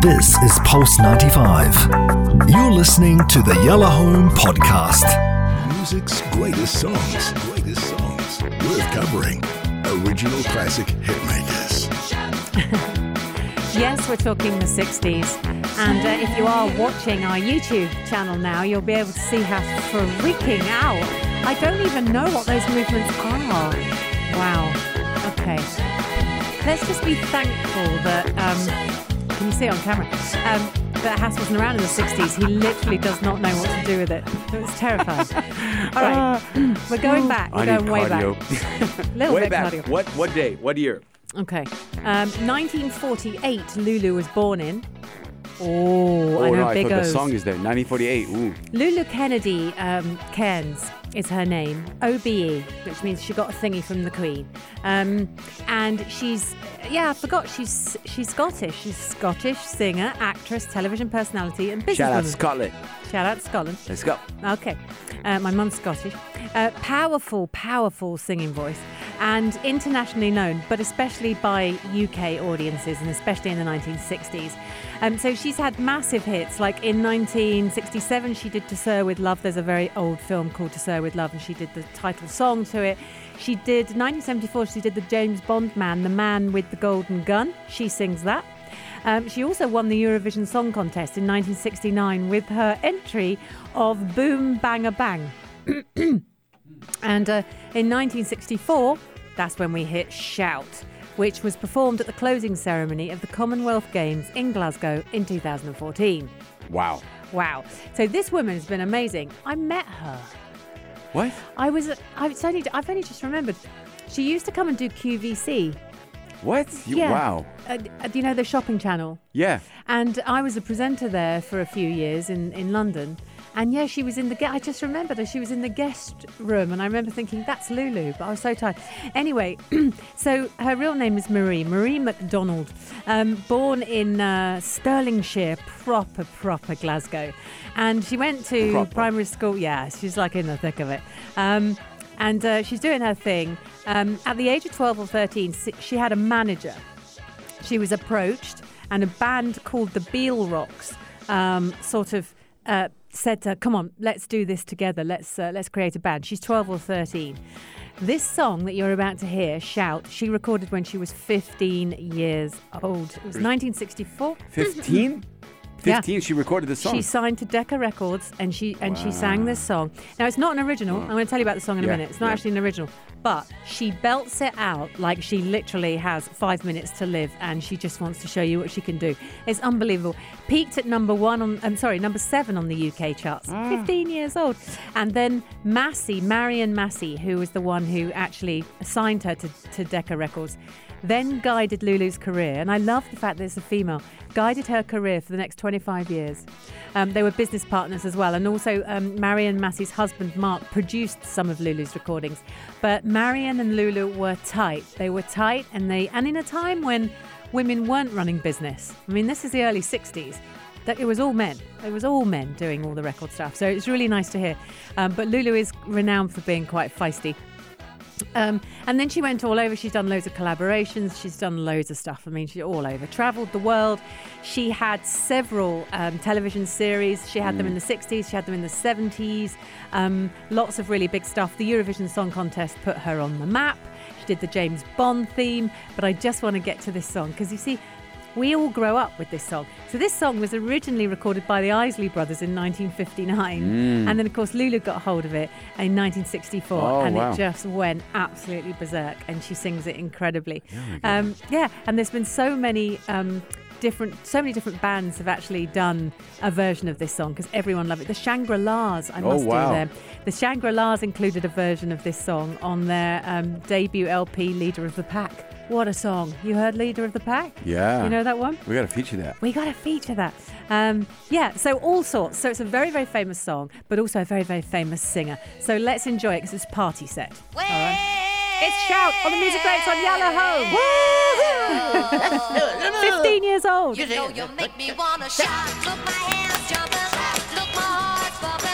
This is Pulse 95. You're listening to the Yellow Home Podcast. Music's greatest songs. Greatest songs. Worth covering. Original classic hitmakers. Yes, we're talking the 60s. And uh, if you are watching our YouTube channel now, you'll be able to see how freaking out. I don't even know what those movements are. Wow. Okay. Let's just be thankful that, um, can you see it on camera? Um, that Hass wasn't around in the 60s. He literally does not know what to do with it. It was terrifying. All right. We're going back. We're I going need way cardio. back. Little Way bit back. cardio. What what day? What year? Okay. Um, 1948, Lulu was born in. Oh, I Oh know, no, I big thought the O's. song is there. 1948. Ooh. Lulu Kennedy um, Cairns is her name, OBE, which means she got a thingy from the Queen. Um, and she's, yeah, I forgot, she's she's Scottish. She's a Scottish singer, actress, television personality, and Shout out businesswoman. Scotland. Shout out to Scotland. Let's go. Okay. Uh, my mum's Scottish. Uh, powerful, powerful singing voice and internationally known, but especially by UK audiences and especially in the 1960s. Um, so she's had massive hits. Like in 1967, she did To Sir with Love. There's a very old film called To Sir with Love, and she did the title song to it. She did 1974. She did the James Bond man, the man with the golden gun. She sings that. Um, she also won the Eurovision Song Contest in 1969 with her entry of Boom Bang-a-Bang. and uh, in 1964, that's when we hit Shout, which was performed at the closing ceremony of the Commonwealth Games in Glasgow in 2014. Wow. Wow. So this woman has been amazing. I met her. What? I was, I was only, I've only just remembered. She used to come and do QVC. What? You, Yeah. Wow. Uh, do you know the shopping channel? Yeah. And I was a presenter there for a few years in, in London. And yeah, she was in the. I just remembered her. She was in the guest room, and I remember thinking that's Lulu, but I was so tired. Anyway, so her real name is Marie Marie McDonald, um, born in uh, Stirlingshire, proper proper Glasgow, and she went to Proper. primary school. Yeah, she's like in the thick of it. Um, and uh, she's doing her thing. Um, at the age of 12 or 13, she had a manager she was approached, and a band called the Beale Rocks um, sort of uh, said to her, "Come on, let's do this together. Let's uh, let's create a band." She's 12 or 13. This song that you're about to hear, "Shout," she recorded when she was 15 years old. It was 1964. 15? Yeah. 15. She recorded the song. She signed to Decca Records and she and she sang this song. Now it's not an original. I'm going to tell you about the song in a minute. It's not yeah. actually an original, but she belts it out like she literally has five minutes to live, and she just wants to show you what she can do. It's unbelievable. Peaked at number one on, I'm sorry, number seven on the UK charts. Ah. 15 years old, and then Massey, Marion Massey, who was the one who actually signed her to, to Decca Records then guided Lulu's career. And I love the fact that it's a female, guided her career for the next 25 years. Um, they were business partners as well. And also, um, Marion Massey's husband, Mark, produced some of Lulu's recordings. But Marion and Lulu were tight. They were tight, and they, and in a time when women weren't running business. I mean, this is the early 60s. That it was all men. It was all men doing all the record stuff. So it's really nice to hear. Um, but Lulu is renowned for being quite feisty. Um, and then she went all over. She's done loads of collaborations. She's done loads of stuff. I mean, she's all over. Travelled the world. She had several um, television series. She had them in the 60s. She had them in the 70s. Um, lots of really big stuff. The Eurovision Song Contest put her on the map. She did the James Bond theme. But I just want to get to this song because you see, we all grow up with this song. So this song was originally recorded by the Isley Brothers in 1959, and then of course Lulu got hold of it in 1964, Oh, and wow. it just went absolutely berserk. And she sings it incredibly. Um, yeah, and there's been so many. Um, Different, so many different bands have actually done a version of this song because everyone loved it. The Shangri-Las, I Oh, must wow. do them. The Shangri-Las included a version of this song on their um, debut LP, Leader of the Pack. What a song! You heard Leader of the Pack? Yeah. You know that one? we got to feature that. We got to feature that. Um, yeah, so all sorts. So it's a very, very famous song, but also a very, very famous singer. So let's enjoy it because it's party set. All right. It's Shout on the Music Greats on Yellow Home. 15 years old. You know you make me wanna shout. Look my hands jumping, look my heart's bumping,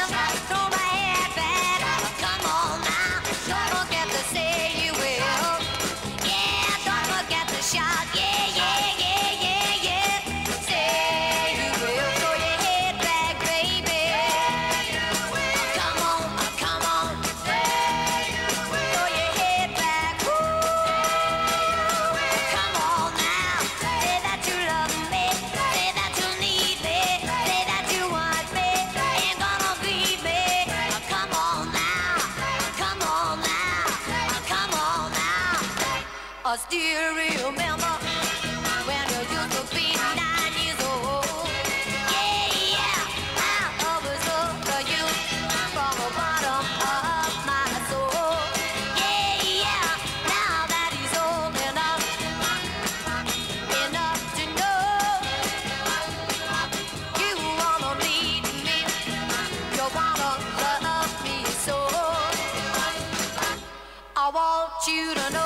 you to know